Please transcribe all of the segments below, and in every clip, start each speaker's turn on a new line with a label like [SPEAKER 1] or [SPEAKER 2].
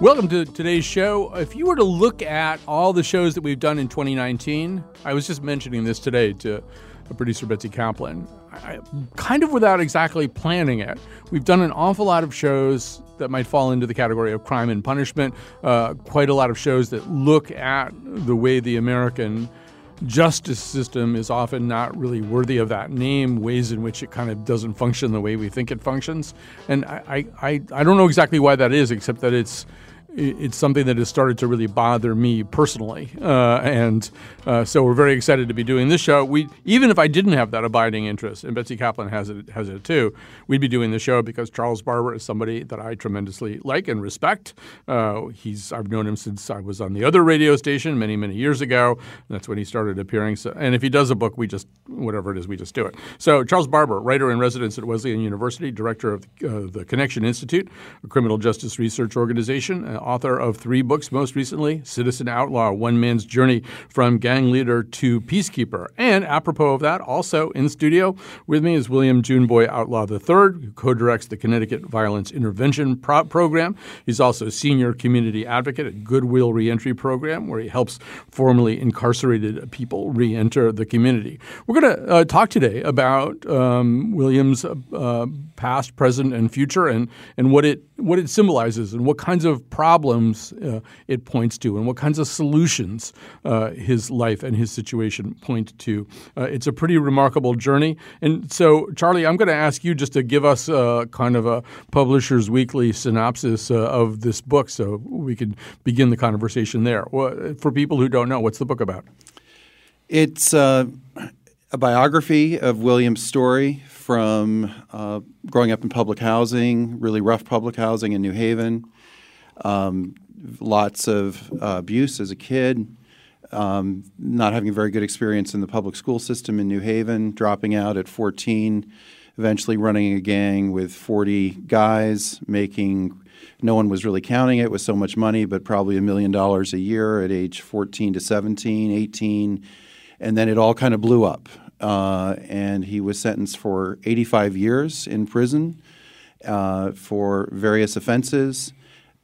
[SPEAKER 1] Welcome to today's show. If you were to look at all the shows that we've done in 2019, I was just mentioning this today to producer Betsy Kaplan, I, kind of without exactly planning it. We've done an awful lot of shows that might fall into the category of crime and punishment, uh, quite a lot of shows that look at the way the American justice system is often not really worthy of that name, ways in which it kind of doesn't function the way we think it functions. And I, I, I don't know exactly why that is, except that it's it's something that has started to really bother me personally, uh, and uh, so we're very excited to be doing this show. We even if I didn't have that abiding interest, and Betsy Kaplan has it has it too, we'd be doing the show because Charles Barber is somebody that I tremendously like and respect. Uh, he's I've known him since I was on the other radio station many many years ago. That's when he started appearing. So, and if he does a book, we just whatever it is, we just do it. So Charles Barber, writer in residence at Wesleyan University, director of uh, the Connection Institute, a criminal justice research organization author of three books, most recently Citizen Outlaw One Man's Journey from Gang Leader to Peacekeeper. And apropos of that, also in studio with me is William Juneboy Outlaw III, who co directs the Connecticut Violence Intervention Pro- Program. He's also a senior community advocate at Goodwill Reentry Program, where he helps formerly incarcerated people re enter the community. We're going to uh, talk today about um, William's uh, past, present, and future, and, and what it what it symbolizes and what kinds of problems uh, it points to and what kinds of solutions uh, his life and his situation point to. Uh, it's a pretty remarkable journey. And so, Charlie, I'm going to ask you just to give us uh, kind of a Publishers Weekly synopsis uh, of this book so we can begin the conversation there. For people who don't know, what's the book about?
[SPEAKER 2] It's a biography of William's story from uh, growing up in public housing, really rough public housing in New Haven, um, lots of uh, abuse as a kid, um, not having a very good experience in the public school system in New Haven, dropping out at 14, eventually running a gang with 40 guys, making no one was really counting it with so much money, but probably a million dollars a year at age 14 to 17, 18 and then it all kind of blew up. Uh, and he was sentenced for 85 years in prison uh, for various offenses.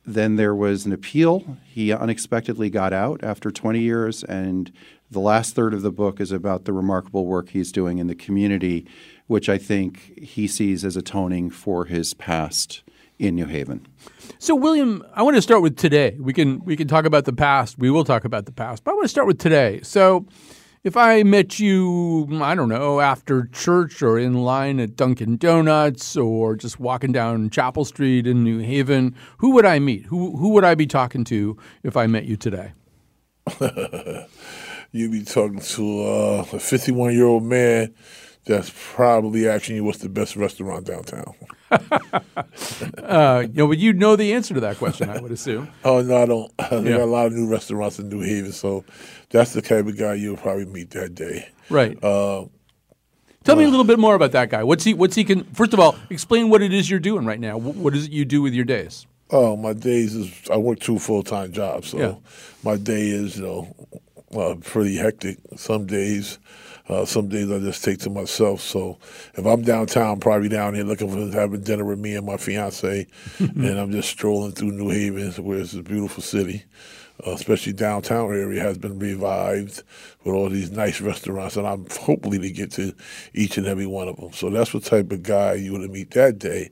[SPEAKER 2] Then there was an appeal. He unexpectedly got out after 20 years, and the last third of the book is about the remarkable work he's doing in the community, which I think he sees as atoning for his past in New Haven.
[SPEAKER 1] So, William, I want to start with today. We can we can talk about the past. We will talk about the past, but I want to start with today. So, if I met you, I don't know, after church or in line at Dunkin' Donuts or just walking down Chapel Street in New Haven, who would I meet? Who who would I be talking to if I met you today?
[SPEAKER 3] You'd be talking to uh, a 51 year old man that's probably asking you what's the best restaurant downtown.
[SPEAKER 1] uh, you know, but you know the answer to that question, I would assume.
[SPEAKER 3] oh no, I don't. There yeah. got a lot of new restaurants in New Haven, so that's the type of guy you'll probably meet that day.
[SPEAKER 1] Right. Uh, Tell me a little bit more about that guy. What's he? What's he? Can first of all explain what it is you're doing right now. What is it you do with your days?
[SPEAKER 3] Oh, my days is I work two full time jobs, so yeah. my day is you know uh, pretty hectic. Some days, uh, some days I just take to myself. So if I'm downtown, probably down here looking for having dinner with me and my fiance, and I'm just strolling through New Haven, where it's a beautiful city uh, especially downtown area, has been revived with all these nice restaurants, and I'm hopefully to get to each and every one of them. So that's what type of guy you to meet that day.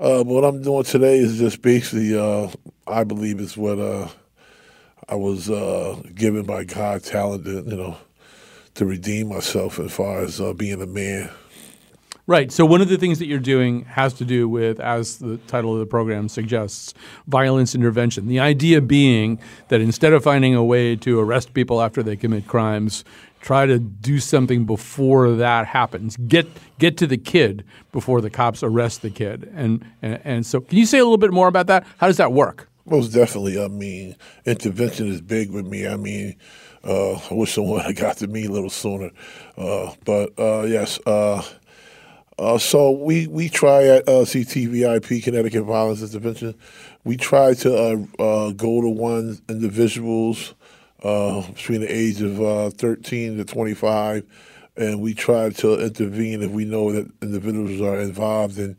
[SPEAKER 3] Uh, but what I'm doing today is just basically, uh, I believe, is what uh, I was uh, given by God, talent, to, you know, to redeem myself as far as being a man
[SPEAKER 1] Right. So one of the things that you're doing has to do with, as the title of the program suggests, violence intervention. The idea being that instead of finding a way to arrest people after they commit crimes, try to do something before that happens. Get get to the kid before the cops arrest the kid. And and, and so, can you say a little bit more about that? How does that work?
[SPEAKER 3] Most definitely. I mean, intervention is big with me. I mean, uh, I wish someone had got to me a little sooner. Uh, but uh, yes, uh, uh, so we, we try at CTVIP, Connecticut Violence Intervention, we try to go to one individuals between the age of 13 to 25 and we try to intervene if we know that individuals are involved in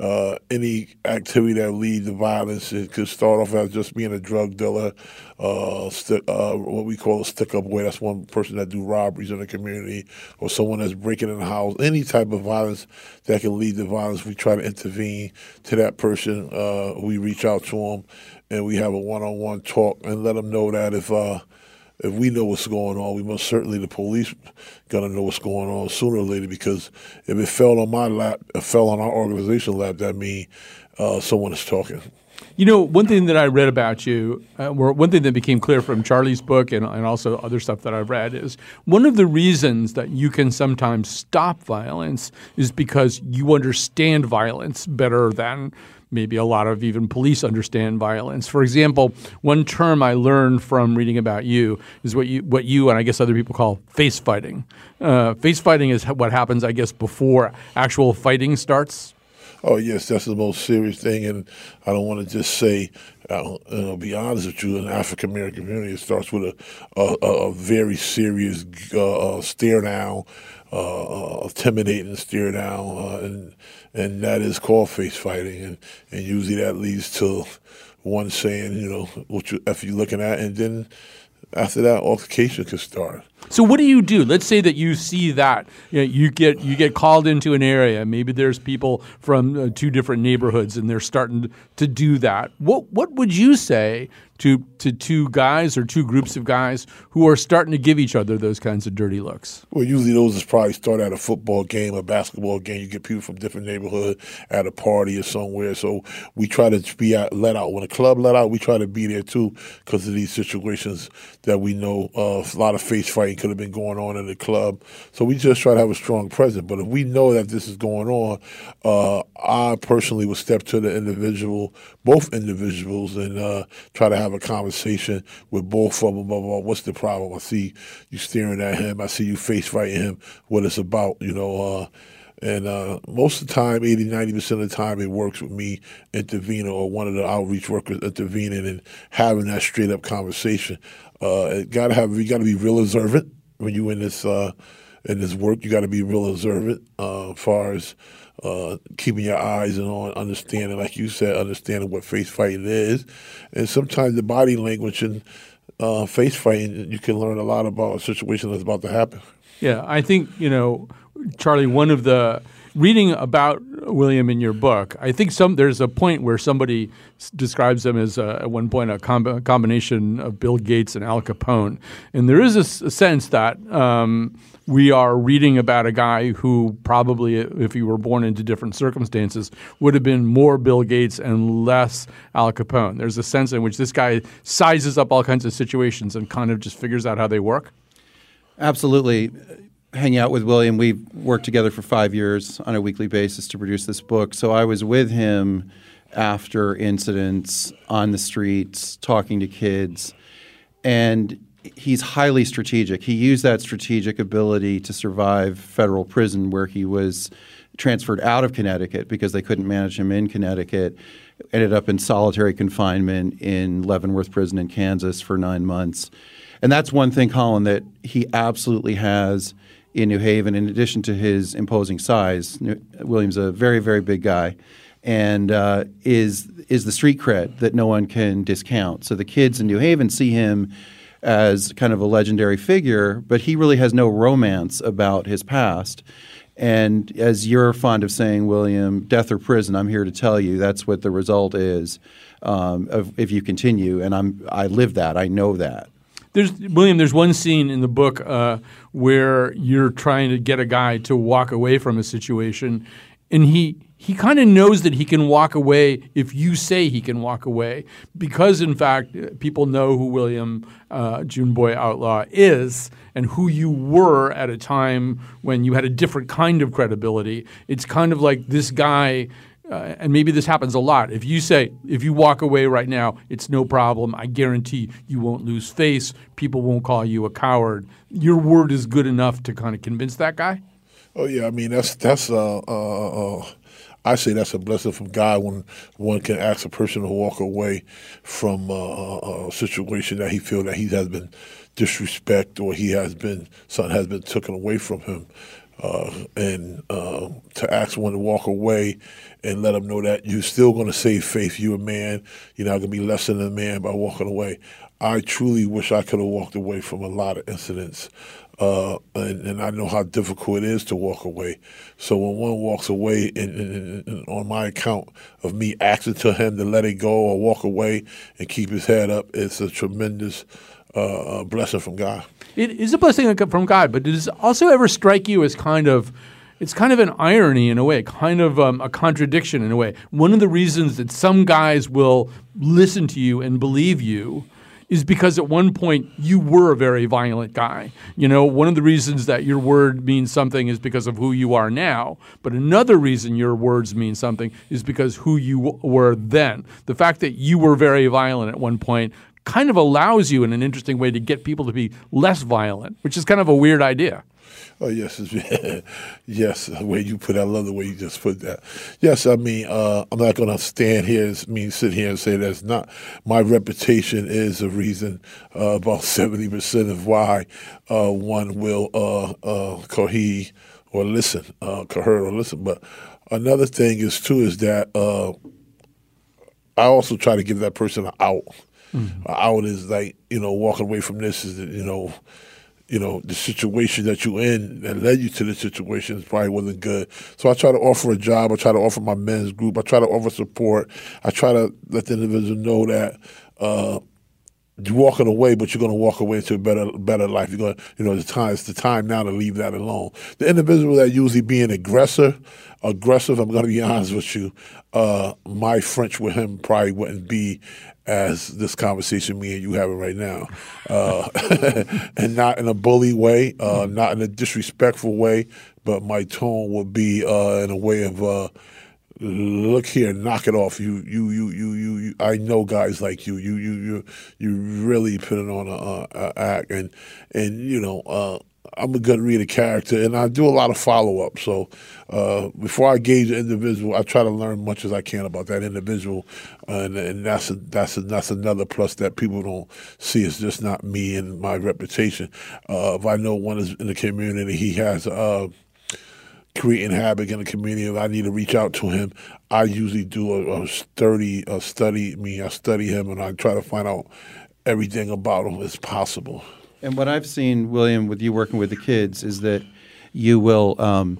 [SPEAKER 3] uh, any activity that leads to violence. It could start off as just being a drug dealer, uh, uh, what we call a stick-up boy. That's one person that do robberies in the community, or someone that's breaking in the house. Any type of violence that can lead to violence, we try to intervene to that person. Uh, we reach out to them, and we have a one-on-one talk and let them know that if uh, if we know what's going on, we must certainly the police gonna know what's going on sooner or later. Because if it fell on my lap, it fell on our organization lap, that means uh, someone is talking.
[SPEAKER 1] You know, one thing that I read about you, uh, one thing that became clear from Charlie's book and, and also other stuff that I've read is one of the reasons that you can sometimes stop violence is because you understand violence better than maybe a lot of even police understand violence. For example, one term I learned from reading about you is what you what you and I guess other people call face fighting. Uh, face fighting is what happens, I guess, before actual fighting starts.
[SPEAKER 3] Oh yes, that's the most serious thing, and I don't want to just say. Uh, you know, be honest with you, in the African American community, it starts with a a, a very serious uh, uh stare down, uh, uh, intimidating stare down, and and that is called face fighting, and, and usually that leads to one saying, you know, what you if you're looking at, and then after that, altercation can start.
[SPEAKER 1] So what do you do? Let's say that you see that you, know, you get you get called into an area. Maybe there's people from uh, two different neighborhoods, and they're starting to do that. What what would you say to to two guys or two groups of guys who are starting to give each other those kinds of dirty looks?
[SPEAKER 3] Well, usually those is probably start at a football game, a basketball game. You get people from different neighborhood at a party or somewhere. So we try to be out, let out. When a club let out, we try to be there too because of these situations that we know a lot of face fighting could have been going on in the club. So we just try to have a strong presence. But if we know that this is going on, uh, I personally would step to the individual, both individuals, and uh, try to have have a conversation with both of them about what's the problem. I see you staring at him. I see you face fighting him. What it's about, you know. Uh, and uh, most of the time, 80, 90% of the time, it works with me intervening or one of the outreach workers intervening and having that straight up conversation. Uh, gotta have you gotta be real observant when you're in this uh, in this work. You gotta be real observant uh, as far as uh, keeping your eyes and on understanding, like you said, understanding what face fighting is, and sometimes the body language and uh, face fighting, you can learn a lot about a situation that's about to happen.
[SPEAKER 1] Yeah, I think you know, Charlie. One of the reading about William in your book, I think some there's a point where somebody s- describes him as uh, at one point a, com- combination of Bill Gates and Al Capone, and there is a, s- a sense that. Um, we are reading about a guy who probably, if he were born into different circumstances, would have been more Bill Gates and less Al Capone. There's a sense in which this guy sizes up all kinds of situations and kind of just figures out how they work.
[SPEAKER 2] Absolutely. Hanging out with William, we've worked together for five years on a weekly basis to produce this book. So I was with him after incidents on the streets, talking to kids. And he's highly strategic. He used that strategic ability to survive federal prison where he was transferred out of Connecticut because they couldn't manage him in Connecticut. Ended up in solitary confinement in Leavenworth Prison in Kansas for nine months. And that's one thing, Colin, that he absolutely has in New Haven. In addition to his imposing size, William's a very, very big guy, and uh, is is the street cred that no one can discount. So the kids in New Haven see him as kind of a legendary figure, but he really has no romance about his past. And as you're fond of saying, William, death or prison, I'm here to tell you that's what the result is um, of, if you continue. And I'm, I live that. I know that.
[SPEAKER 1] There's William. There's one scene in the book uh, where you're trying to get a guy to walk away from a situation, and he he kind of knows that he can walk away if you say he can walk away because in fact people know who william uh, juneboy outlaw is and who you were at a time when you had a different kind of credibility it's kind of like this guy uh, and maybe this happens a lot. If you say, if you walk away right now, it's no problem. I guarantee you won't lose face. People won't call you a coward. Your word is good enough to kind of convince that guy.
[SPEAKER 3] Oh yeah, I mean that's that's uh, uh, uh, I say that's a blessing from God when one can ask a person to walk away from uh, uh a situation that he feel that he has been disrespect or he has been something has been taken away from him. And uh, to ask one to walk away and let them know that you're still going to save faith. You're a man. You're not going to be less than a man by walking away. I truly wish I could have walked away from a lot of incidents. Uh, and, and, I know how difficult it is to walk away. So when one walks away, and, on my account of me asking to him to let it go or walk away and keep his head up, it's a tremendous uh, blessing from God.
[SPEAKER 1] It is a blessing from God, but does it also ever strike you as kind of it's kind of an irony in a way, kind of um, a contradiction in a way. One of the reasons that some guys will listen to you and believe you is because at one point you were a very violent guy. You know, one of the reasons that your word means something is because of who you are now, but another reason your words mean something is because who you were then. The fact that you were very violent at one point kind of allows you in an interesting way to get people to be less violent, which is kind of a weird idea.
[SPEAKER 3] Oh yes, yes. The way you put, it, I love the way you just put that. Yes, I mean, uh, I'm not going to stand here, I mean, sit here and say that's not. My reputation is a reason. Uh, about seventy percent of why uh, one will uh, uh, or listen, uh, cohere or listen. But another thing is too is that uh, I also try to give that person an out. Mm-hmm. An out is like you know walking away from this is you know you know, the situation that you're in that led you to the situation probably wasn't good. So I try to offer a job. I try to offer my men's group. I try to offer support. I try to let the individual know that uh, you're walking away, but you're going to walk away into a better better life. You're going, to, you know, the time it's the time now to leave that alone. The individual that usually being aggressor, aggressive. I'm going to be honest with you. Uh, my French with him probably wouldn't be as this conversation me and you having right now, uh, and not in a bully way, uh, not in a disrespectful way, but my tone would be uh, in a way of uh, look here, knock it off. You, you, you, you, you. you I know guys like you. You, you, you, you really put it on a, a act, and and you know uh, I'm a good reader character, and I do a lot of follow up. So uh, before I gauge an individual, I try to learn much as I can about that individual, and, and that's a, that's a, that's another plus that people don't see. It's just not me and my reputation. Uh, if I know one is in the community, he has. Uh, creating havoc in the community. If I need to reach out to him, I usually do a, a study, a study me. I study him, and I try to find out everything about him as possible.
[SPEAKER 2] And what I've seen, William, with you working with the kids, is that you will um,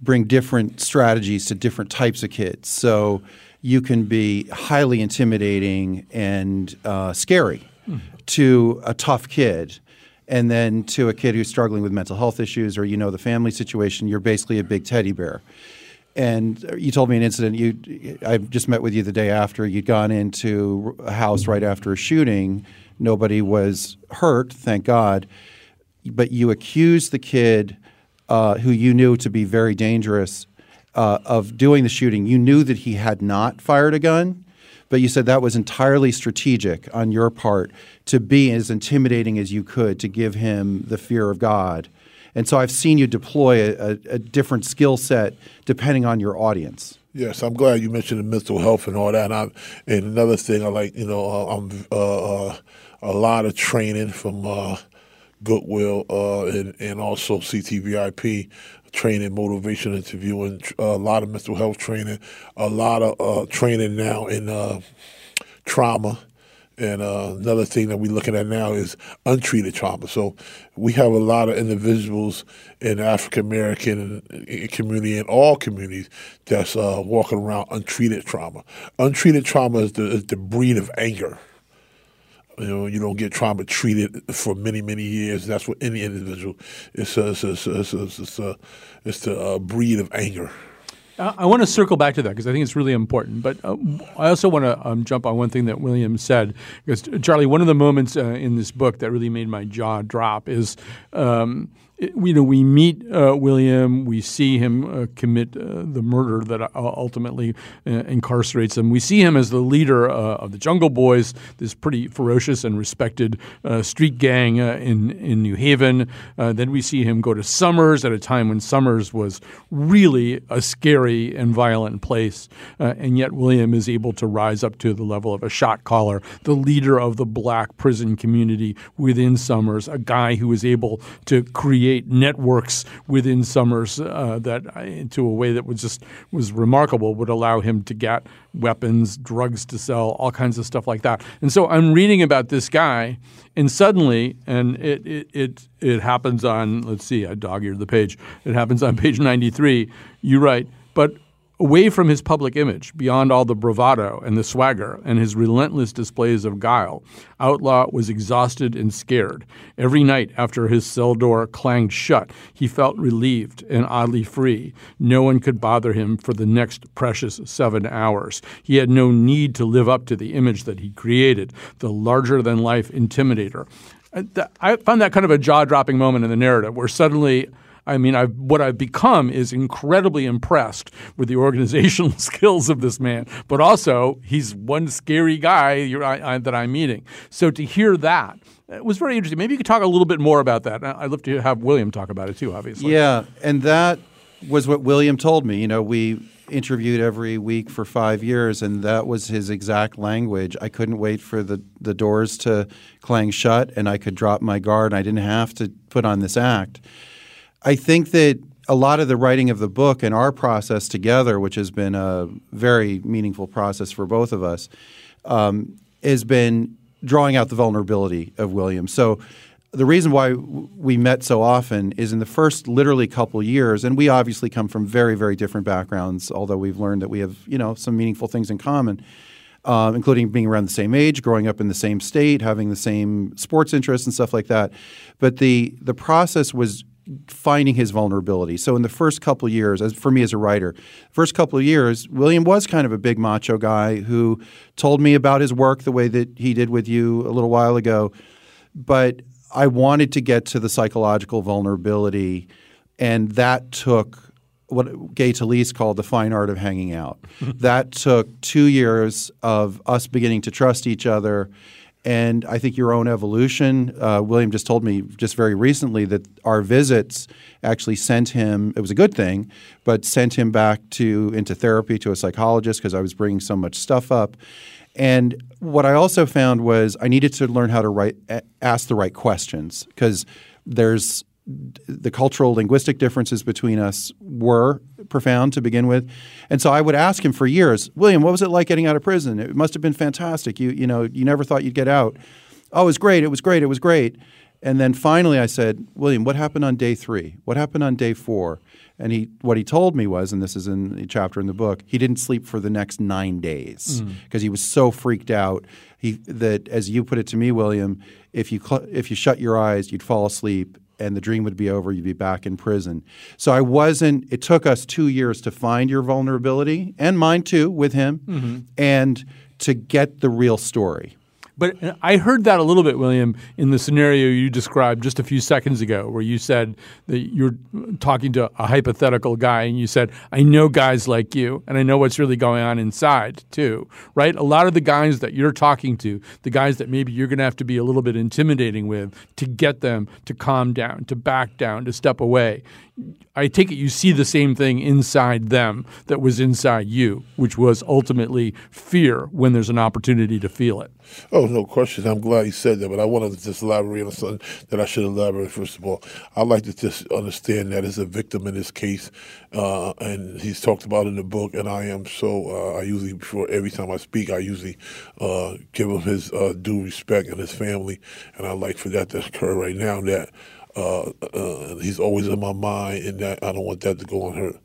[SPEAKER 2] bring different strategies to different types of kids. So you can be highly intimidating and uh, scary mm. to a tough kid. And then to a kid who's struggling with mental health issues or you know the family situation, you're basically a big teddy bear. And you told me an incident. You, I just met with you the day after. You'd gone into a house right after a shooting Nobody was hurt, thank God. But you accused the kid uh, who you knew to be very dangerous uh, of doing the shooting. You knew that he had not fired a gun, but you said that was entirely strategic on your part to be as intimidating as you could to give him the fear of God. And so I've seen you deploy a, a, a different skill set depending on your audience.
[SPEAKER 3] Yes, I'm glad you mentioned the mental health and all that. And, I, and another thing I like, you know, uh, I'm uh, uh, a lot of training from uh, Goodwill uh, and, and also CTVIP training, motivation interviewing, a lot of mental health training, a lot of uh, training now in uh, trauma. And uh, another thing that we're looking at now is untreated trauma. So we have a lot of individuals in African American community and all communities that's walking around untreated trauma. Untreated trauma is the, is the breed of anger. You know, you don't get trauma treated for many, many years. That's what any individual. It's a, it's a, it's a, it's a, it's the uh, breed of anger.
[SPEAKER 1] I want to circle back to that because I think it's really important. But uh, I also want to um, jump on one thing that William said because Charlie, one of the moments uh, in this book that really made my jaw drop is um, you know, we meet uh, William, we see him uh, commit uh, the murder that uh, ultimately uh, incarcerates him. We see him as the leader uh, of the Jungle Boys, this pretty ferocious and respected street gang in in New Haven. then we see him go to Somers at a time when Somers was really a scary and violent place, and yet William is able to rise up to the level of a shot caller, the leader of the black prison community within Somers, a guy who is able to create create networks within Somers uh, that, into a way that was just was remarkable, would allow him to get weapons, drugs to sell, all kinds of stuff like that. And so I'm reading about this guy, and suddenly, and it it it, it happens on let's see, I dog-eared the page. It happens on page 93. You write, but Away from his public image, beyond all the bravado and the swagger and his relentless displays of guile, Outlaw was exhausted and scared. Every night after his cell door clanged shut, he felt relieved and oddly free. No one could bother him for the next precious seven hours. He had no need to live up to the image that he created, the larger than life intimidator. I found that kind of a jaw dropping moment in the narrative where suddenly I mean, I've, what I've become is incredibly impressed with the organizational skills of this man, but also he's one scary guy I, I, that I'm meeting. So to hear that, it was very interesting. Maybe you could talk a little bit more about that. I'd love to have William talk about it too, obviously.
[SPEAKER 2] Yeah, and that was what William told me. You know, we interviewed every week for five years, and that was his exact language. I couldn't wait for the, the doors to clang shut, and I could drop my guard. And I didn't have to put on this act. I think that a lot of the writing of the book and our process together, which has been a very meaningful process for both of us, um, has been drawing out the vulnerability of William. So the reason why we met so often is in the first literally couple years, and we obviously come from very, very different backgrounds, although we've learned that we have, you know, some meaningful things in common. Um, including being around the same age, growing up in the same state, having the same sports interests and stuff like that. But the the process was finding his vulnerability. So in the first couple years, as for me as a writer, first couple of years, William was kind of a big macho guy who told me about his work the way that he did with you a little while ago. But I wanted to get to the psychological vulnerability, and that took what Gay Talese called the fine art of hanging out. that took two years of us beginning to trust each other and I think your own evolution. Uh, William just told me just very recently that our visits actually sent him. It was a good thing, but sent him back to into therapy to a psychologist because I was bringing so much stuff up. And what I also found was I needed to learn how to write, ask the right questions because there's the cultural linguistic differences between us were profound to begin with. And so I would ask him for years, William, what was it like getting out of prison? It must have been fantastic. You you know, you never thought you'd get out. Oh, it was great. It was great. It was great. And then finally I said, William, what happened on day 3? What happened on day 4? And he what he told me was, and this is in the chapter in the book, he didn't sleep for the next 9 days because mm. he was so freaked out he, that as you put it to me, William, if you cl- if you shut your eyes, you'd fall asleep and the dream would be over, you'd be back in prison. So I wasn't, it took us two years to find your vulnerability, and mine too, with him, mm-hmm. and to get the real story.
[SPEAKER 1] But I heard that a little bit, William, in the scenario you described just a few seconds ago, where you said that you're talking to a hypothetical guy and you said, I know guys like you and I know what's really going on inside too, right? A lot of the guys that you're talking to, the guys that maybe you're going to have to be a little bit intimidating with to get them to calm down, to back down, to step away. I take it you see the same thing inside them that was inside you, which was ultimately fear when there's an opportunity to feel it.
[SPEAKER 3] Oh, no question. I'm glad you said that, but I wanted to just elaborate on something that I should elaborate. First of all, I'd like to just understand that as a victim in this case, uh, and he's talked about in the book, and I am so. Uh, I usually, before every time I speak, I usually uh, give him his uh, due respect and his family, and I'd like for that to occur right now. That uh, uh, he's always in my mind, and that I don't want that to go unheard.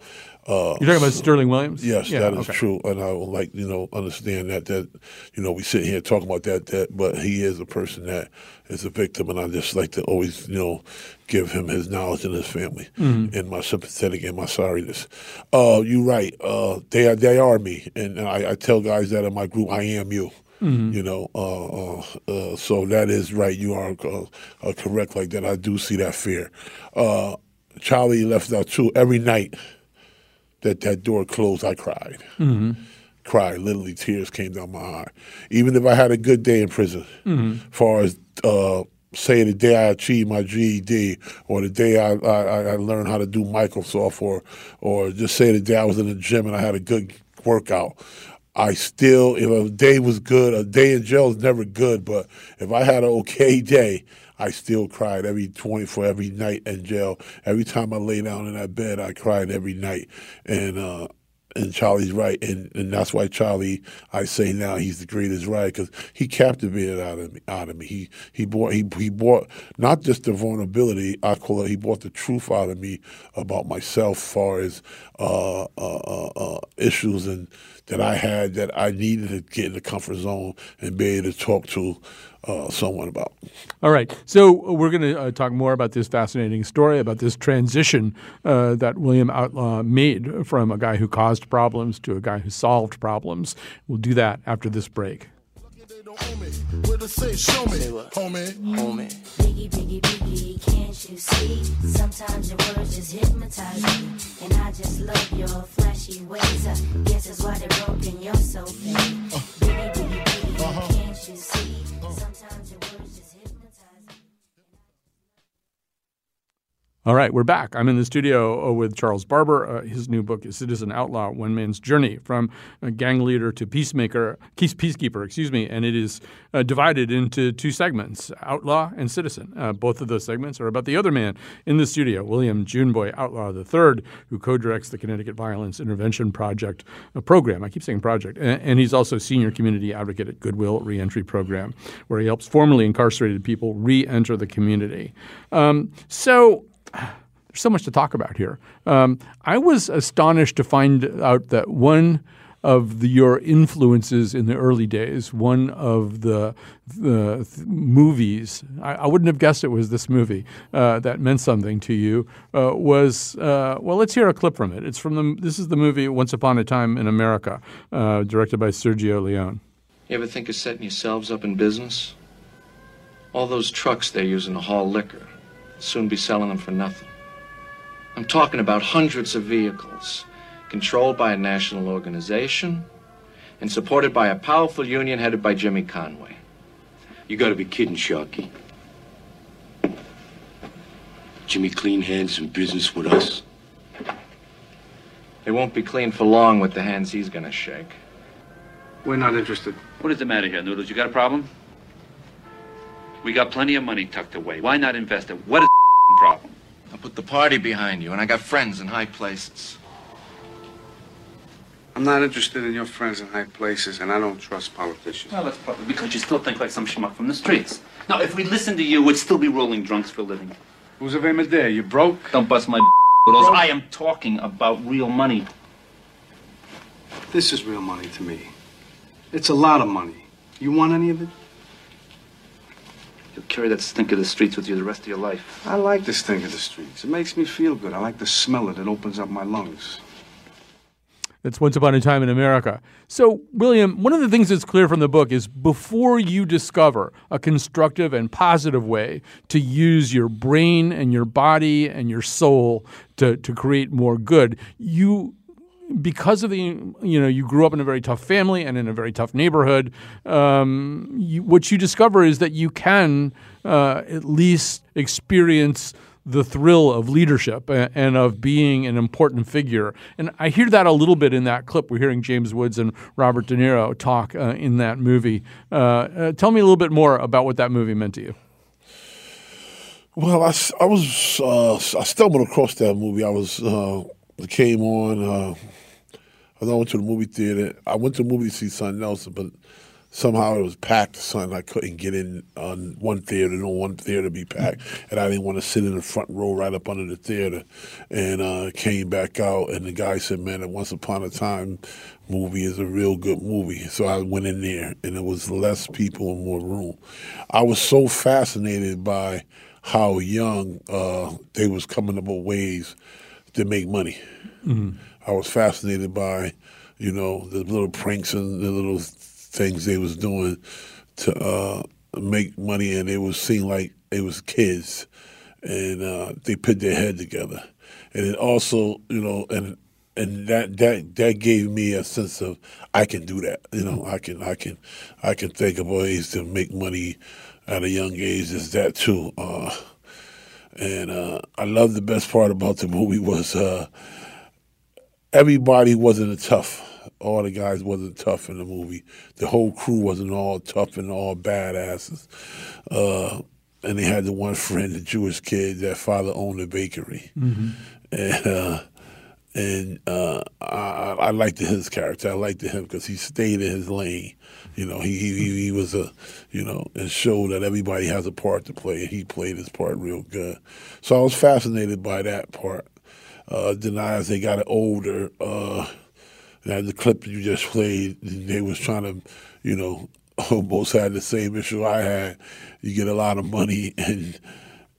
[SPEAKER 1] Uh, You're talking about Sterling Williams?
[SPEAKER 3] Yes, yeah, that is okay. true, and I would like you know understand that that you know we sit here talking about that that, but he is a person that is a victim, and I just like to always you know give him his knowledge and his family, mm-hmm. and my sympathetic and my sorriness. Uh, you're right. Uh, they are they are me, and I, I, tell guys that in my group, I am you. You know, uh, uh, uh, so that is right. You are uh, uh, correct like that. I do see that fear. Uh, Charlie left out too. Every night that that door closed, I cried. Cried. Literally, tears came down my eye. Even if I had a good day in prison, far as uh, say the day I achieved my GED, or the day I, I, I learned how to do Microsoft, or or just say the day I was in the gym and I had a good workout. I still, if a day was good, a day in jail is never good, but if I had an okay day, I still cried every 24, every night in jail. Every time I lay down in that bed, I cried every night. And, uh, and Charlie's right, and, and that's why Charlie, I say now, he's the greatest writer because he captivated out of me. Out of me, he he brought he he brought not just the vulnerability. I call it. He brought the truth out of me about myself, far as uh, uh, uh, uh, issues and that I had that I needed to get in the comfort zone and be able to talk to uh, someone about.
[SPEAKER 1] All right. So we're going to talk more about this fascinating story, about this transition that William Outlaw made from a guy who caused problems to a guy who solved problems. We'll do that after this break.
[SPEAKER 4] Biggie, biggie, biggie, can't you see? Sometimes your words just hypnotize me. And I just love your flashy ways. I guess that's why they're broken, you're so fake. Biggie, biggie, biggie, can't you see? Sometimes your
[SPEAKER 1] All right, we're back. I'm in the studio uh, with Charles Barber. Uh, his new book is Citizen Outlaw: One Man's Journey from Gang Leader to Peacemaker, peace, Peacekeeper, excuse me. And it is uh, divided into two segments: Outlaw and Citizen. Uh, both of those segments are about the other man in the studio, William Juneboy Outlaw III, who co-directs the Connecticut Violence Intervention Project uh, program. I keep saying project, and, and he's also senior community advocate at Goodwill Reentry Program, where he helps formerly incarcerated people re-enter the community. Um, so there's so much to talk about here. Um, I was astonished to find out that one of the, your influences in the early days, one of the, the th- movies, I, I wouldn't have guessed it was this movie uh, that meant something to you, uh, was, uh, well, let's hear a clip from it. It's from the, this is the movie Once Upon a Time in America, uh, directed by Sergio Leone.
[SPEAKER 5] You ever think of setting yourselves up in business? All those trucks they're using to haul liquor, soon be selling them for nothing. I'm talking about hundreds of vehicles, controlled by a national organization and supported by a powerful union headed by Jimmy Conway.
[SPEAKER 6] You gotta be kidding, Sharky. Jimmy clean hands in business with us.
[SPEAKER 5] They won't be clean for long with the hands he's gonna shake.
[SPEAKER 7] We're not interested.
[SPEAKER 8] What is the matter here, Noodles? You got a problem? We got plenty of money tucked away. Why not invest it? What is the problem?
[SPEAKER 5] I'll put the party behind you, and I got friends in high places.
[SPEAKER 7] I'm not interested in your friends in high places, and I don't trust politicians.
[SPEAKER 8] Well, that's probably because you still think like some schmuck from the streets. Now, if we listened to you, we'd still be rolling drunks for a living.
[SPEAKER 7] Who's of aim a day? You broke?
[SPEAKER 8] Don't bust my Noodles. I am talking about real money.
[SPEAKER 7] This is real money to me. It's a lot of money. You want any of it?
[SPEAKER 8] You'll carry that stink of the streets with you the rest of your life.
[SPEAKER 7] I like the stink of the streets. It makes me feel good. I like the smell of it. It opens up my lungs.
[SPEAKER 1] That's Once Upon a Time in America. So, William, one of the things that's clear from the book is before you discover a constructive and positive way to use your brain and your body and your soul to, to create more good, you because of the you know you grew up in a very tough family and in a very tough neighborhood um, you, what you discover is that you can uh, at least experience the thrill of leadership and, of being an important figure. And i hear that a little bit in that clip. We're hearing james woods and robert de niro talk uh, in that movie. Uh, uh, tell me a little bit more about what that movie meant to you.
[SPEAKER 3] Well, I was uh, I stumbled across that movie. I was uh, came on. Uh, I went to the movie theater. I went to the movie to see Son Nelson, but somehow it was packed. Son, I couldn't get in on one theater. No one theater to be packed, and I didn't want to sit in the front row right up under the theater. And uh, came back out, and the guy said, "Man, that Once Upon a Time movie is a real good movie." So I went in there, and it was less people and more room. I was so fascinated by how young uh, they was coming up with ways to make money. I was fascinated by, you know, the little pranks and the little things they was doing to uh, make money, and it was seemed like it was kids, and uh, they put their head together, and it also, you know, and and that that that gave me a sense of I can do that. You know, I can I can I can think of ways to make money at a young age. Is that too? Uh, and uh, I love the best part about the movie was uh, everybody wasn't a tough. All the guys wasn't tough in the movie. The whole crew wasn't all tough and all badasses. Uh, and they had the one friend, the Jewish kid, that father owned a bakery.
[SPEAKER 1] Mm-hmm.
[SPEAKER 3] And uh, and uh, I, I liked his character. I liked him because he stayed in his lane. You know, he, he he was a, you know, and showed that everybody has a part to play, and he played his part real good. So I was fascinated by that part. Uh, then as they got older, uh, the clip you just played, they was trying to, you know, almost had the same issue I had. You get a lot of money and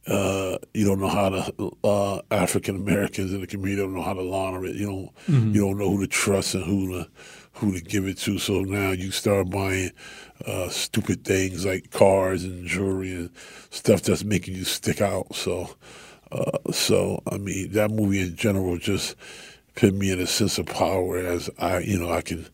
[SPEAKER 3] uh, you don't know how to uh, African Americans in the community don't know how to launder it. You don't
[SPEAKER 1] Mhm.
[SPEAKER 3] you don't know who to trust and who to who to give it to. So now you start buying uh, stupid things like cars and jewelry and stuff that's making you stick out. So uh, so I mean that movie in general just put me in a sense of power as I you know I can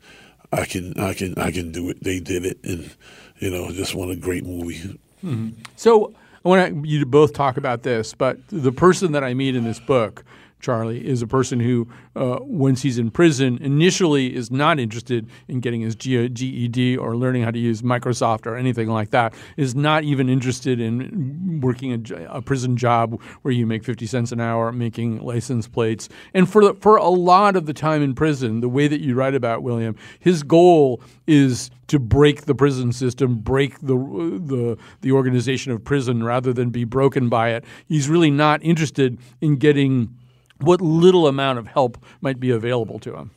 [SPEAKER 3] I can I can I can do it. They did it and you know just one a great movies.
[SPEAKER 1] Mhm. So I want you to both talk about this, but the person that I meet in this book, Charlie, is a person who, uh, once he's in prison, initially is not interested in getting his GED or learning how to use Microsoft or anything like that. Is not even interested in working a prison job where you make fifty cents an hour making license plates. And for the, for a lot of the time in prison, the way that you write about William, his goal is to break the prison system, break the the the organization of prison rather than be broken by it. He's really not interested in getting what little amount of help might be available to him.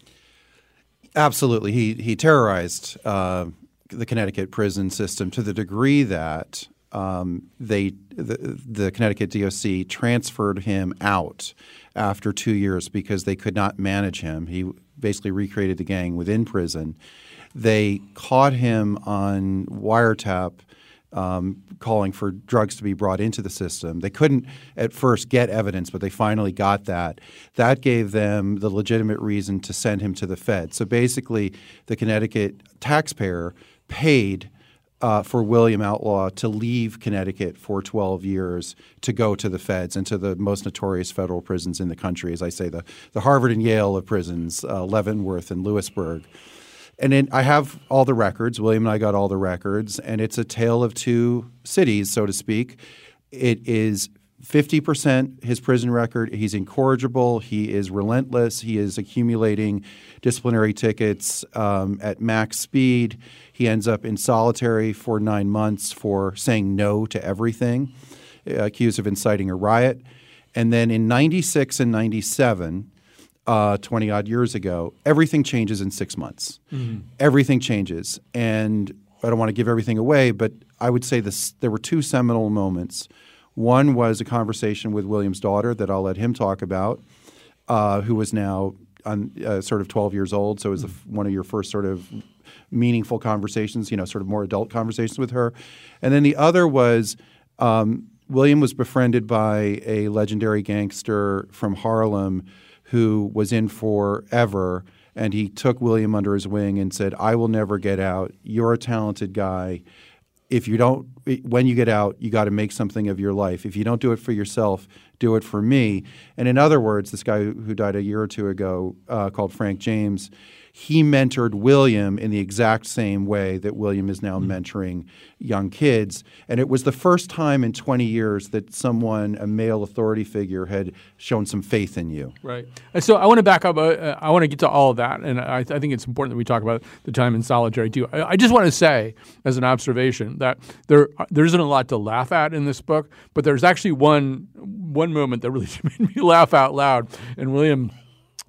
[SPEAKER 2] Absolutely, he he terrorized uh, the Connecticut prison system to the degree that um, they the, the Connecticut DOC transferred him out after two years because they could not manage him. He basically recreated the gang within prison. They caught him on wiretap um, calling for drugs to be brought into the system. They couldn't at first get evidence, but they finally got that. That gave them the legitimate reason to send him to the Fed. So basically, the Connecticut taxpayer paid uh, for William Outlaw to leave Connecticut for 12 years to go to the feds and to the most notorious federal prisons in the country, as I say, the, the Harvard and Yale of prisons, uh, Leavenworth and Lewisburg. And I have all the records. William and I got all the records, and it's a tale of two cities, so to speak. It is 50% his prison record. He's incorrigible. He is relentless. He is accumulating disciplinary tickets um, at max speed. He ends up in solitary for nine months for saying no to everything, accused of inciting a riot. And then in 96 and 97, uh, 20 odd years ago, everything changes in six months.
[SPEAKER 1] Mhm.
[SPEAKER 2] Everything changes. And I don't want to give everything away, but I would say this, there were two seminal moments. One was a conversation with William's daughter that I'll let him talk about, uh, who was now on, uh, sort of 12 years old. So it was the f- one of your first sort of meaningful conversations, you know, sort of more adult conversations with her. And then the other was um, William was befriended by a legendary gangster from Harlem who was in forever. And he took William under his wing and said, I will never get out. You're a talented guy. If you don't, when you get out, you got to make something of your life. If you don't do it for yourself, do it for me. And in other words, this guy who died a year or two ago, uh, called Frank James, he mentored William in the exact same way that William is now mentoring young kids. And it was the first time in 20 years that someone, a male authority figure, had shown some faith in you.
[SPEAKER 1] Right. And so I want to back up. Uh, uh, I want to get to all of that, and I, I think it's important that we talk about the time in solitary too. I, I just want to say, as an observation, that there there isn't a lot to laugh at in this book, but there's actually one one moment that really made me laugh out loud. And William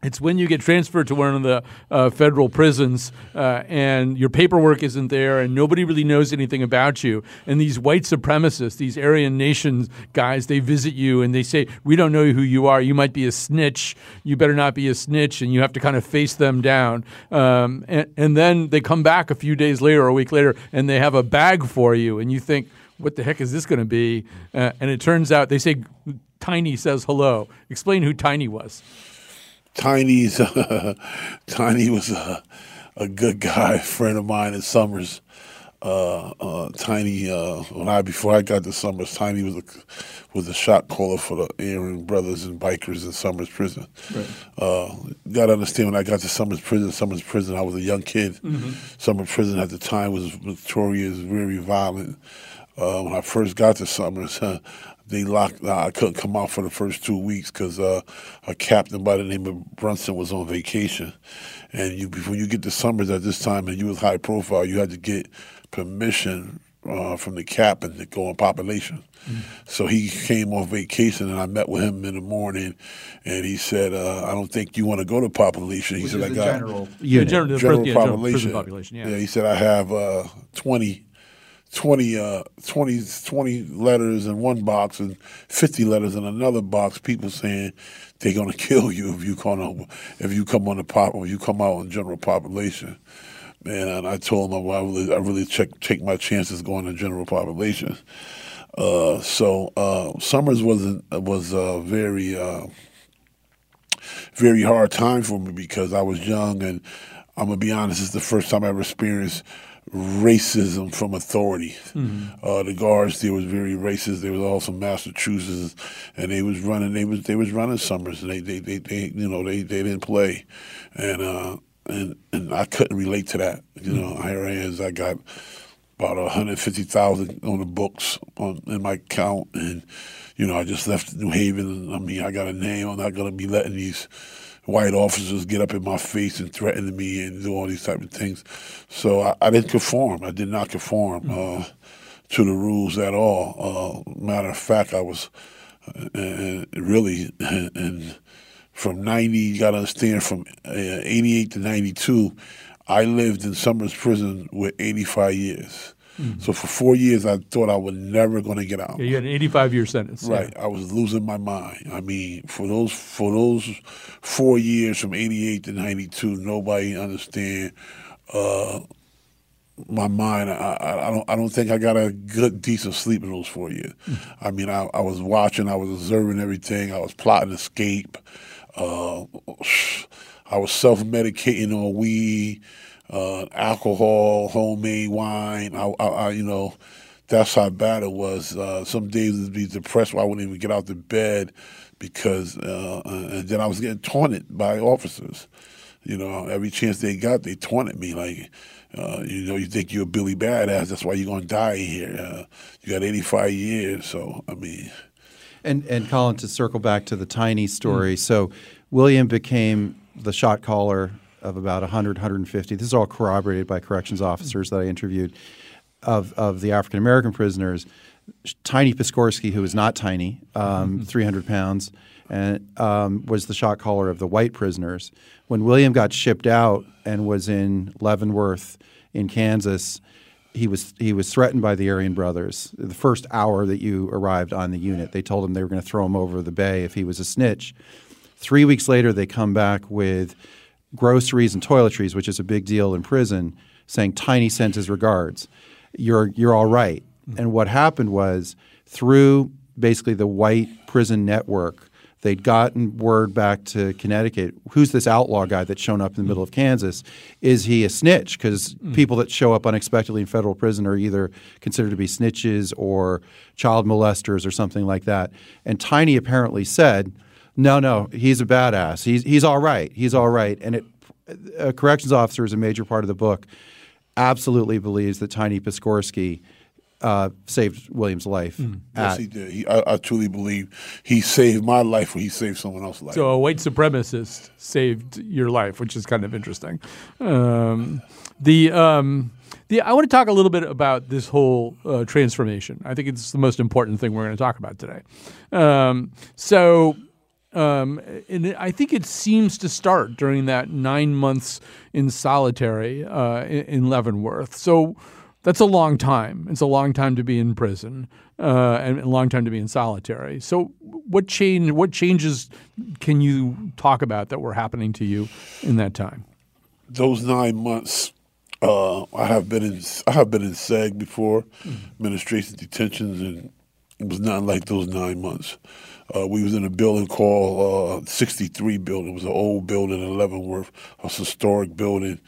[SPEAKER 1] It's when you get transferred to one of the uh, federal prisons uh, and your paperwork isn't there and nobody really knows anything about you. And these white supremacists, these Aryan nations guys, they visit you and they say, We don't know who you are. You might be a snitch. You better not be a snitch. And you have to kind of face them down. Um, and, and then they come back a few days later or a week later and they have a bag for you. And you think, What the heck is this going to be? Uh, and it turns out they say, Tiny says hello. Explain who Tiny was.
[SPEAKER 3] Tiny's Tiny was a, a good guy, friend of mine in Somers. Uh, uh, Tiny, uh, when I before I got to Somers, Tiny was a was a shot caller for the Aryan brothers and bikers in Somers prison.
[SPEAKER 1] Right.
[SPEAKER 3] Uh, got to understand when I got to Somers prison, Somers prison, I was a young kid.
[SPEAKER 1] Mhm.
[SPEAKER 3] Somers prison at the time was notorious, very violent. Uh, when I first got to Somers, they locked. Uh, I couldn't come out for the first two weeks because uh, a captain by the name of Brunson was on vacation, and you before you get to Somers at this time, and you was high profile, you had to get permission uh, from the captain to go on population. So he came off vacation, and I met with him in the morning, and he said, uh, "I don't think you want to go to population." He
[SPEAKER 1] Which
[SPEAKER 3] said,
[SPEAKER 1] is
[SPEAKER 3] "I
[SPEAKER 1] the
[SPEAKER 3] got
[SPEAKER 1] general unit.
[SPEAKER 3] general,
[SPEAKER 1] The prison- yeah, general
[SPEAKER 3] population.
[SPEAKER 1] population, yeah.
[SPEAKER 3] he said, "I have uh, 20, 20, uh, 20, 20 letters in one box and fifty letters in another box. People saying they're gonna kill you if you come on, if you come on the pop, or you come out in general population." And I told him I really, I really check, take my chances going to general population. Uh, so uh, Somers wasn't was a very uh, very hard time for me because I was young and I'm gonna be honest, it's the first time I ever experienced racism from authority.
[SPEAKER 1] Mhm.
[SPEAKER 3] Uh, the guards there was very racist. They was all from Massachusetts, and they was running. They was they was running Somers, and they they, they, they you know they, they didn't play, and uh, and and I couldn't relate to that. You know, here I is. I got about 150,000 on the books on in my account, and you know I just left New Haven. I mean, I got a name. I'm not gonna be letting these white officers get up in my face and threaten me and do all these type of things. So I, I didn't conform. I did not conform uh, to the rules at all. Uh, matter of fact, I was uh, really and from 90, you got to understand, from uh, 88 to 92, I lived in Somers Prison with 85 years. So for four years, I thought I was never going to get out.
[SPEAKER 1] Yeah, you had an 85 year sentence. yeah.
[SPEAKER 3] Right, I was losing my mind. I mean, for those for those four years from '88 to '92, nobody understand uh, my mind. I, I, I don't I don't think I got a good decent sleep in those four years. I mean, I, I was watching, I was observing everything, I was plotting escape. Uh, I was self medicating on weed, uh, alcohol, homemade wine. I, I, I, you know, that's how bad it was. Uh, some days I'd be depressed where I wouldn't even get out of bed because, uh, and then I was getting taunted by officers. You know, every chance they got, they taunted me like, uh, you know, you think you're a Billy Badass, that's why you're gonna die here. Uh, you got 85 years, so I mean,
[SPEAKER 2] And and Colin, to circle back to the tiny story, so William became the shot caller of about 100, 150. This is all corroborated by corrections officers that I interviewed of of the African American prisoners. Tiny Piskorski, who was not tiny, um, 300 pounds, and um, was the shot caller of the white prisoners. When William got shipped out and was in Leavenworth in Kansas, he was he was threatened by the Aryan brothers. The first hour that you arrived on the unit, they told him they were going to throw him over the bay if he was a snitch. Three weeks later, they come back with groceries and toiletries, which is a big deal in prison, saying Tiny sent his regards. You're you're all right. And what happened was through basically the white prison network, they'd gotten word back to Connecticut. Who's this outlaw guy that's shown up in the middle of Kansas? Is he a snitch? Because mm. people that show up unexpectedly in federal prison are either considered to be snitches or child molesters or something like that. And Tiny apparently said, "No, no, he's a badass. He's he's all right. He's all right." And it, a corrections officer is a major part of the book. Absolutely believes that Tiny Piskorski uh, saved William's life.
[SPEAKER 3] yes,
[SPEAKER 2] at-
[SPEAKER 3] he did. He, I, I truly believe he saved my life when he saved someone else's life.
[SPEAKER 1] So a white supremacist saved your life, which is kind of interesting. Um, the um, the I want to talk a little bit about this whole uh, transformation. I think it's the most important thing we're going to talk about today. Um, so Um, and it, I think it seems to start during that nine months in solitary uh, in, in Leavenworth. So that's a long time. It's a long time to be in prison uh, and a long time to be in solitary. So what change? What changes can you talk about that were happening to you in that time?
[SPEAKER 3] Those nine months, uh, I have been in I have been in SEG before, administration detentions, and it was not like those nine months. Uh, we was in a building called uh, 63 building. It was an old building in Leavenworth, a historic building.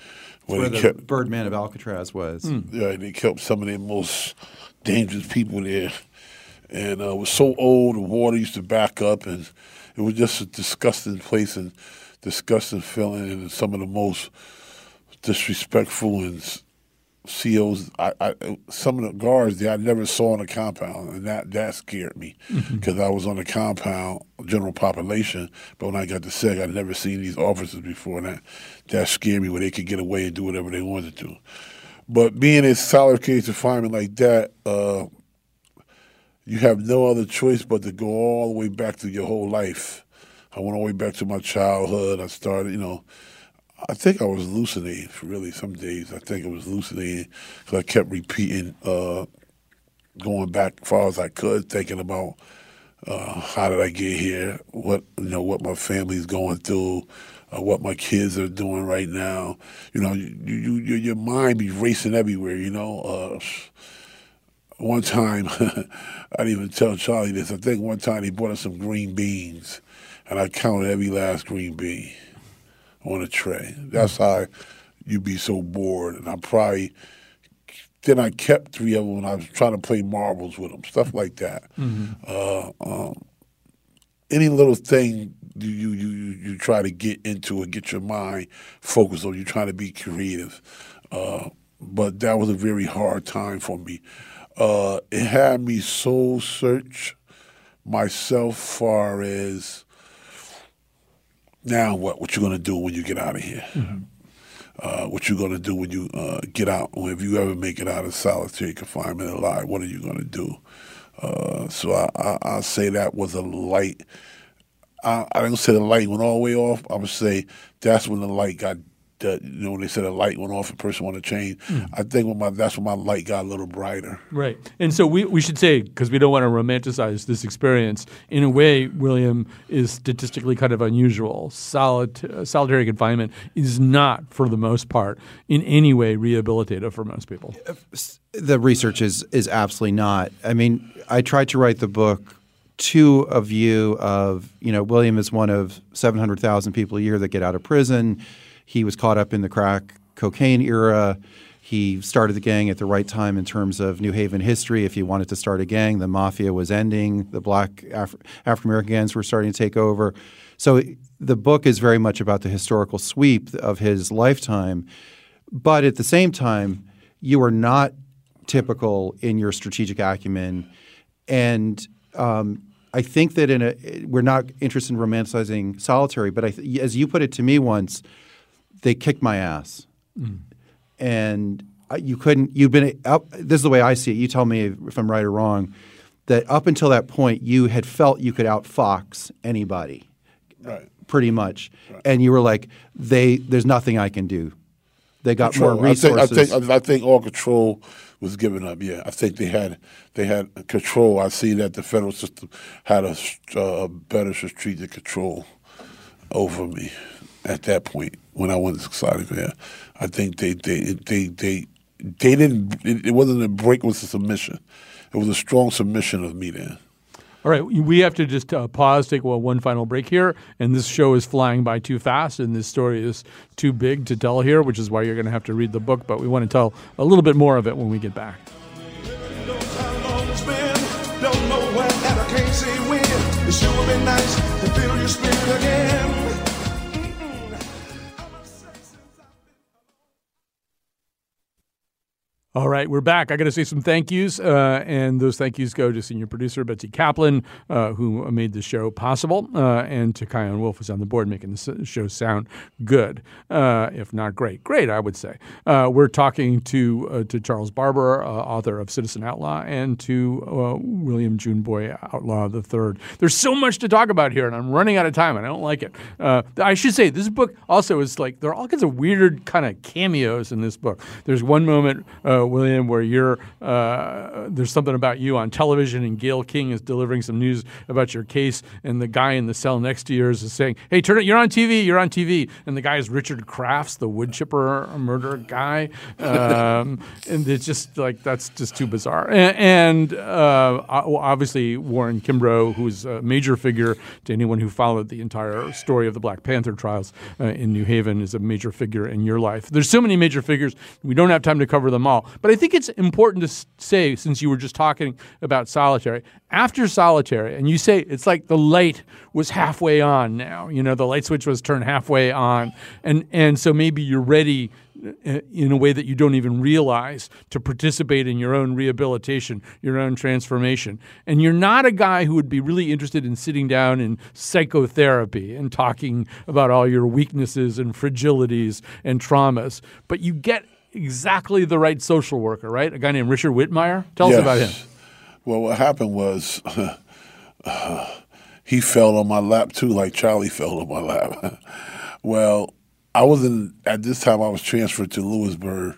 [SPEAKER 2] Where
[SPEAKER 3] they
[SPEAKER 2] the
[SPEAKER 3] kept
[SPEAKER 2] Birdman of Alcatraz was.
[SPEAKER 3] yeah, they kept some of their most dangerous people there. And uh, it was so old, the water used to back up, and it was just a disgusting place and disgusting feeling, and some of the most disrespectful and COs. I, I, some of the guards that I never saw on the compound, and that that scared me because I was on the compound, general population. But when I got to SEG, I'd never seen these officers before, and that that scared me where they could get away and do whatever they wanted to. But being in solitary confinement like that, uh, you have no other choice but to go all the way back to your whole life. I went all the way back to my childhood. I started, you know, I think I was hallucinating really some days. I think I was hallucinating because I kept repeating, uh, going back as far as I could, thinking about uh, how did I get here, what you know, what my family's going through, uh, what my kids are doing right now. You know, you, you, you your mind be racing everywhere. You know. Uh, one time, I didn't even tell Charlie this. I think one time he brought us some green beans, and I counted every last green bean on a tray. That's how you'd be so bored. And I probably then I kept three of them when I was trying to play marbles with them, stuff like that. Uh, um, any little thing you, you you you you try to get into and get your mind focused on. You're trying to be creative, uh, but that was a very hard time for me. Uh, it had me soul search myself, far as now what what you gonna do when you get out of here. Uh, what you gonna do when you uh, get out? If you ever make it out of solitary confinement alive, what are you gonna do? Uh, so I, I, I say that was a light. I, I didn't say the light went all the way off. I would say that's when the light got. That, you know, when they said a light went off, a person want to change. I think when my that's when my light got a little brighter.
[SPEAKER 1] Right. And so we, we should say, because we don't want to romanticize this experience, in a way, William is statistically kind of unusual. Solid, uh, solitary confinement is not, for the most part, in any way rehabilitative for most people.
[SPEAKER 2] the research is is absolutely not. I mean, I tried to write the book to a view of you know William is one of seven hundred thousand people a year that get out of prison. He was caught up in the crack cocaine era. He started the gang at the right time in terms of New Haven history. If he wanted to start a gang, the mafia was ending. The black Af- African American gangs were starting to take over. So the book is very much about the historical sweep of his lifetime. But at the same time, you are not typical in your strategic acumen. And um, I think that in a we're not interested in romanticizing solitary, but th- as you put it to me once, they kicked my ass, and you couldn't. You've been up. This is the way I see it. You tell me if I'm right or wrong. That up until that point, you had felt you could outfox anybody,
[SPEAKER 3] Right.
[SPEAKER 2] pretty much, and you were like, "They, there's nothing I can do." They got more
[SPEAKER 3] Control. I think, I
[SPEAKER 2] resources.
[SPEAKER 3] think I think all control was given up. Yeah, I think they had they had control. I see that the federal system had a, uh, better strategic control over me at that point when I went to society. Yeah, I think they they they they they didn't. It, it wasn't a break. It was a submission. It was a strong submission of me then.
[SPEAKER 1] All right, we have to just uh, pause, take well, one final break here, and this show is flying by too fast, and this story is too big to tell here, which is why you're going to have to read the book. But we want to tell a little bit more of it when we get back.
[SPEAKER 9] Don't know when and I can't say when. It sure would be nice to feel your spirit again.
[SPEAKER 1] All right, we're back. I got to say some thank yous, uh, and those thank yous go to senior producer Betsy Kaplan, uh, who made the show possible, uh, and to Chion Wolf, who's on the board, making the show sound good, uh, if not great. Great, I would say. Uh, we're talking to uh, to Charles Barber, author of Citizen Outlaw, and to William Juneboy Outlaw III. There's so much to talk about here, and I'm running out of time, and I don't like it. I should say this book also is like there are all kinds of weird kind of cameos in this book. There's one moment. William, where you're uh, there's something about you on television, and Gayle King is delivering some news about your case, and the guy in the cell next to yours is saying, "Hey, turn it! You're on TV! You're on TV!" And the guy is Richard Crafts, the wood chipper murder guy, um, and it's just like that's just too bizarre. And, and uh, obviously Warren Kimbro, who's a major figure to anyone who followed the entire story of the Black Panther trials uh, in New Haven, is a major figure in your life. There's so many major figures, we don't have time to cover them all. But I think it's important to say, since you were just talking about solitary, after solitary, and you say it's like the light was halfway on now. You know, the light switch was turned halfway on, and and so maybe you're ready uh, in a way that you don't even realize to participate in your own rehabilitation, your own transformation. And you're not a guy who would be really interested in sitting down in psychotherapy and talking about all your weaknesses and fragilities and traumas, but you get exactly the right social worker, right? A guy named Richard Whitmire. Tell
[SPEAKER 3] yes.
[SPEAKER 1] us about him.
[SPEAKER 3] Well, what happened was uh, he fell on my lap too, like Charlie fell on my lap. well, I was in at this time. I was transferred to Lewisburg.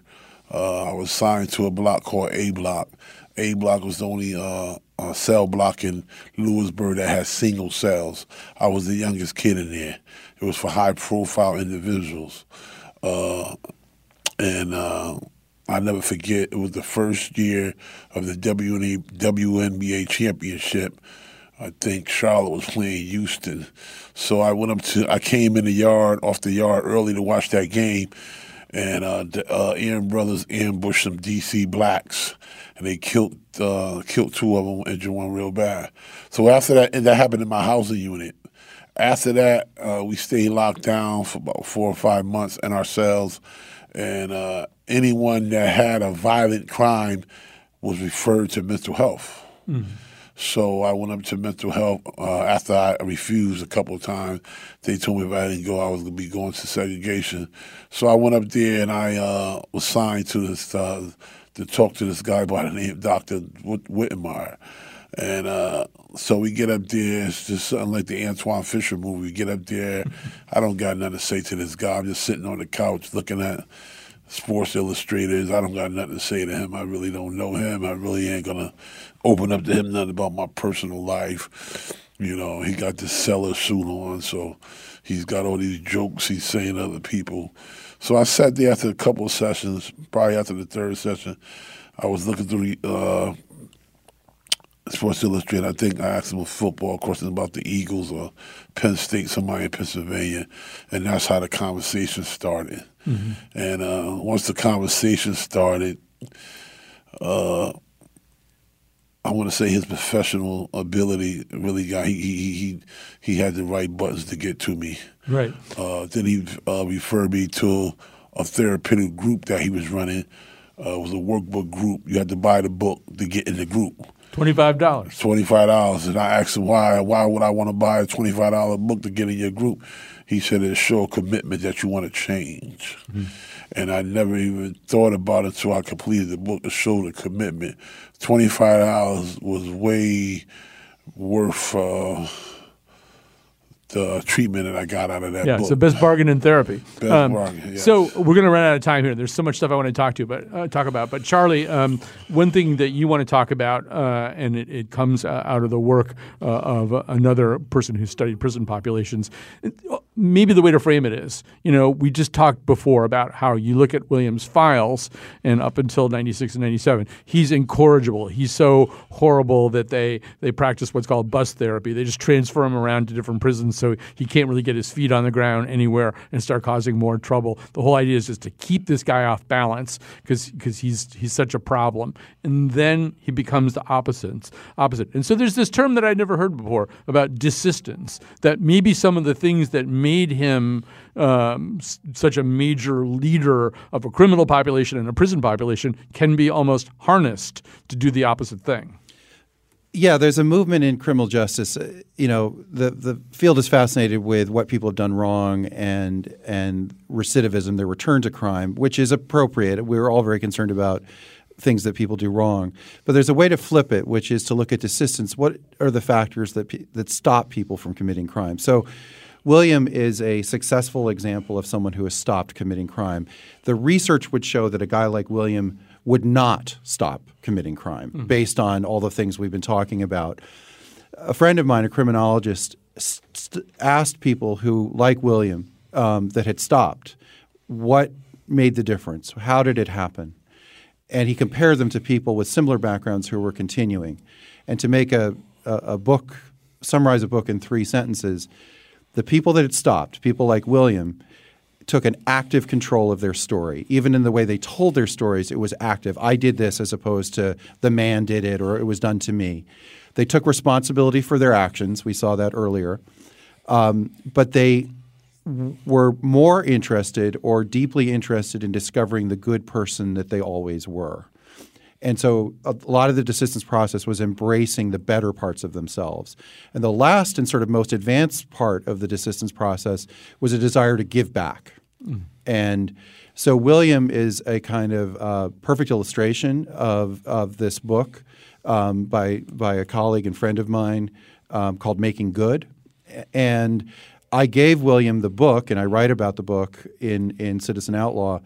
[SPEAKER 3] Uh, I was signed to a block called A Block. A Block was the only uh, uh, cell block in Lewisburg that had single cells. I was the youngest kid in there. It was for high profile individuals. Uh, and uh, I never forget. It was the first year of the WNBA championship. I think Charlotte was playing Houston, so I went up to. I came in the yard off the yard early to watch that game, and uh, the, uh, Aryan Brothers ambushed some DC blacks, and they killed uh, killed two of them, and injured one real bad. So after that, and that happened in my housing unit. After that, uh, we stayed locked down for about four or five months in our cells and uh, anyone that had a violent crime was referred to mental health. Mm-hmm. So I went up to mental health uh, after I refused a couple of times. They told me if I didn't go, I was going to be going to segregation. So I went up there and I uh, was signed to this uh, to talk to this guy by the name of Dr. Whitmire. And uh, so we get up there. It's just like the Antwone Fisher movie. We get up there. I don't got nothing to say to this guy. I'm just sitting on the couch looking at Sports Illustrators. I don't got nothing to say to him. I really don't know him. I really ain't gonna open up to him nothing about my personal life. You know, he got this seller suit on, so he's got all these jokes he's saying to other people. So I sat there after a couple of sessions, probably after the third session. I was looking through the uh, Sports Illustrated. I think I asked him a football question about the Eagles or Penn State, somebody in Pennsylvania, and that's how the conversation started. Mm-hmm. And uh, once the conversation started, uh, I want to say his professional ability really got he he he he had the right buttons to get to me.
[SPEAKER 1] Right.
[SPEAKER 3] Uh, then he uh, referred me to a therapeutic group that he was running. Uh, it was a workbook group. You had to buy the book to get in the group.
[SPEAKER 1] Twenty-five dollars.
[SPEAKER 3] Twenty-five dollars, and I asked him why. Why would I want to buy a twenty-five dollar book to get in your group? He said it show a commitment that you want to change. Mm-hmm. And I never even thought about it until I completed the book to show the commitment. Twenty-five dollars was way worth. Uh, the treatment that I got out of that
[SPEAKER 1] yeah,
[SPEAKER 3] book.
[SPEAKER 1] it's the best bargain in therapy.
[SPEAKER 3] Best um, bargain, yes.
[SPEAKER 1] So we're going to run out of time here. There's so much stuff I want to talk to, but uh, talk about. But Charlie, um, one thing that you want to talk about, uh, and it, it comes uh, out of the work uh, of another person who studied prison populations. Maybe the way to frame it is, you know, we just talked before about how you look at Williams' files, and up until '96 and '97, he's incorrigible. He's so horrible that they they practice what's called bus therapy. They just transfer him around to different prisons so he can't really get his feet on the ground anywhere and start causing more trouble. The whole idea is just to keep this guy off balance because because he's he's such a problem, and then he becomes the opposite opposite. And so there's this term that I'd never heard before about desistance. That maybe some of the things that made him um, such a major leader of a criminal population and a prison population can be almost harnessed to do the opposite thing.
[SPEAKER 2] Yeah, there's a movement in criminal justice. Uh, You know, the the field is fascinated with what people have done wrong and and recidivism, their return to crime, which is appropriate. We're all very concerned about things that people do wrong. But there's a way to flip it, which is to look at desistance. What are the factors that that stop people from committing crime? So. William is a successful example of someone who has stopped committing crime. The research would show that a guy like William would not stop committing crime based on all the things we've been talking about. A friend of mine, a criminologist, st- asked people who, like William, um, that had stopped, what made the difference? How did it happen? And he compared them to people with similar backgrounds who were continuing. And to make a, a, a book, summarize a book in three sentences, the people that had stopped, people like William, took an active control of their story. Even in the way they told their stories, it was active. I did this as opposed to the man did it or it was done to me. They took responsibility for their actions. We saw that earlier. Um, but they were more interested or deeply interested in discovering the good person that they always were. And so a lot of the desistance process was embracing the better parts of themselves. And the last and sort of most advanced part of the desistance process was a desire to give back. And so William is a kind of uh, perfect illustration of, of this book um, by, by a colleague and friend of mine um, called Making Good. And I gave William the book, and I write about the book in, in Citizen Outlaw.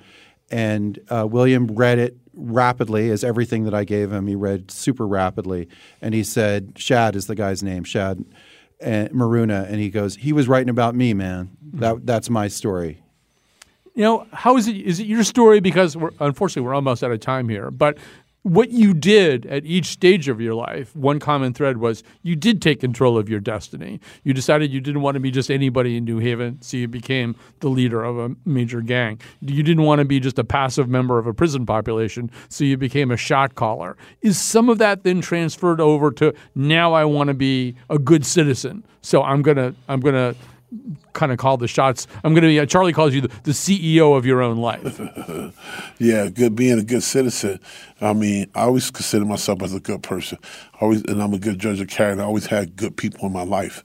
[SPEAKER 2] And uh, William read it rapidly, as everything that I gave him, he read super rapidly. And he said, Shadd is the guy's name, Shadd and Maruna. And he goes, he was writing about me, man. Hmm. That, that's my story.
[SPEAKER 1] You know, how is it? Is it your story? Because we're, unfortunately, we're almost out of time here. But what you did at each stage of your life, one common thread was you did take control of your destiny. You decided you didn't want to be just anybody in New Haven, so you became the leader of a major gang. You didn't want to be just a passive member of a prison population, so you became a shot caller. Is some of that then transferred over to now I want to be a good citizen, so I'm gonna I'm gonna kind of call the shots. I'm going to be. Charlie calls you the, the CEO of your own life.
[SPEAKER 3] Yeah, good being a good citizen. I mean, I always consider myself as a good person. Always, and I'm a good judge of character. I always had good people in my life.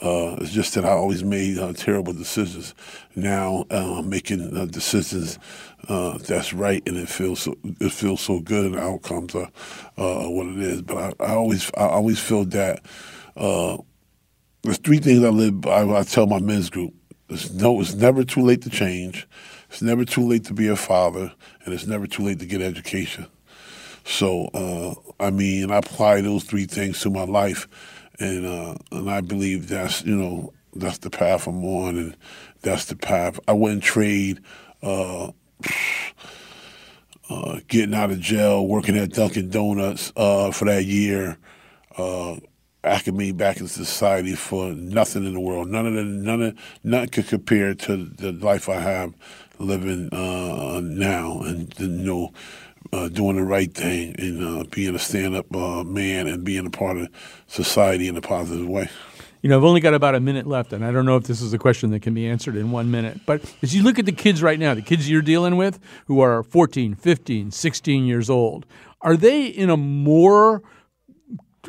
[SPEAKER 3] Uh, it's just that I always made uh, terrible decisions. Now uh, I'm making uh, decisions uh, that's right, and it feels so, it feels so good, and the outcomes are uh, what it is. But I, I always I always feel that uh, there's three things I live by. I tell my men's group: it's no, it's never too late to change. It's never too late to be a father, and it's never too late to get education. So, uh, I mean, I apply those three things to my life, and uh, and I believe that's you know that's the path I'm on, and that's the path I wouldn't trade. Uh, uh, getting out of jail, working at Dunkin' Donuts uh, for that year, acclimating back in society for nothing in the world. None of the, none of nothing could compare to the life I have living uh, now, and you know, uh, doing the right thing and uh, being a stand-up uh, man and being a part of society in a positive way.
[SPEAKER 1] You know, I've only got about a minute left, and I don't know if this is a question that can be answered in one minute. But as you look at the kids right now, the kids you're dealing with who are 14, 15, 16 years old, are they in a more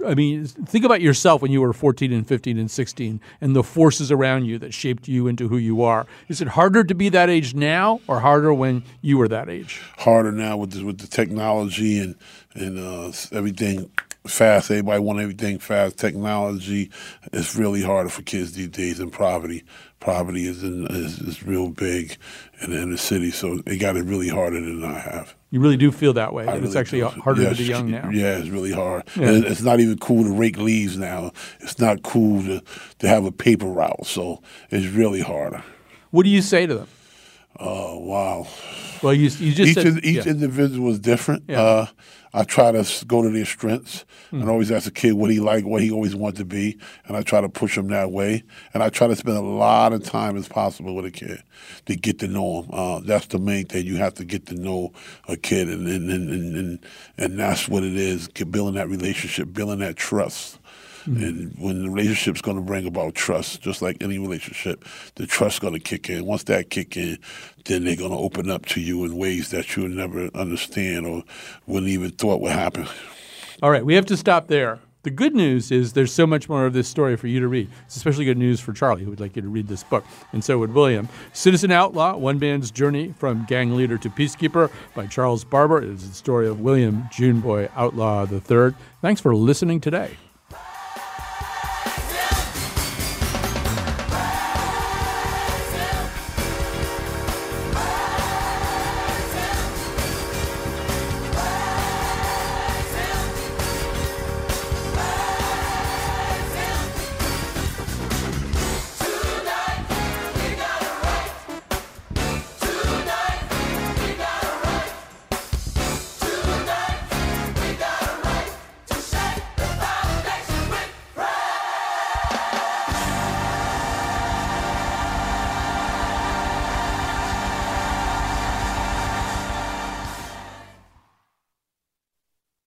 [SPEAKER 1] I mean, think about yourself when you were 14 and 15 and 16 and the forces around you that shaped you into who you are. Is it harder to be that age now or harder when you were that age?
[SPEAKER 3] harder now with the, with the technology and and uh, everything fast. Everybody want everything fast. Technology is really harder for kids these days, and poverty poverty is in, is, is real big in the inner city. So it got it really harder than I have.
[SPEAKER 1] You really do feel that way.
[SPEAKER 3] I
[SPEAKER 1] it's
[SPEAKER 3] really
[SPEAKER 1] actually
[SPEAKER 3] do.
[SPEAKER 1] harder
[SPEAKER 3] Yeah,
[SPEAKER 1] to be young now.
[SPEAKER 3] Yeah, it's really hard.
[SPEAKER 1] Yeah.
[SPEAKER 3] And it's not even cool to rake leaves now. It's not cool to, to have a paper route. So it's really harder.
[SPEAKER 1] What do you say to them?
[SPEAKER 3] Oh wow!
[SPEAKER 1] Well, you, you just
[SPEAKER 3] each
[SPEAKER 1] said,
[SPEAKER 3] in- each
[SPEAKER 1] yeah.
[SPEAKER 3] individual is different.
[SPEAKER 1] Yeah.
[SPEAKER 3] Uh, I try to go to their strengths
[SPEAKER 1] Hmm.
[SPEAKER 3] and always ask a kid what he like, what he always wanted to be, and I try to push him that way. And I try to spend a lot of time as possible with a kid to get to know him. Uh, that's the main thing. You have to get to know a kid, and and and and, and, and that's what it is. Get, building that relationship, building that trust. Mm-hmm. And when the relationship's going to bring about trust, just like any relationship, the trust's going to kick in. Once that kick in, then they're going to open up to you in ways that you would never understand or wouldn't even thought would happen.
[SPEAKER 1] All right, we have to stop there. The good news is there's so much more of this story for you to read. It's especially good news for Charlie, who would like you to read this book, and so would William. Citizen Outlaw One Man's Journey from Gang Leader to Peacekeeper by Charles Barber. It is the story of William Juneboy Outlaw III. Thanks for listening today.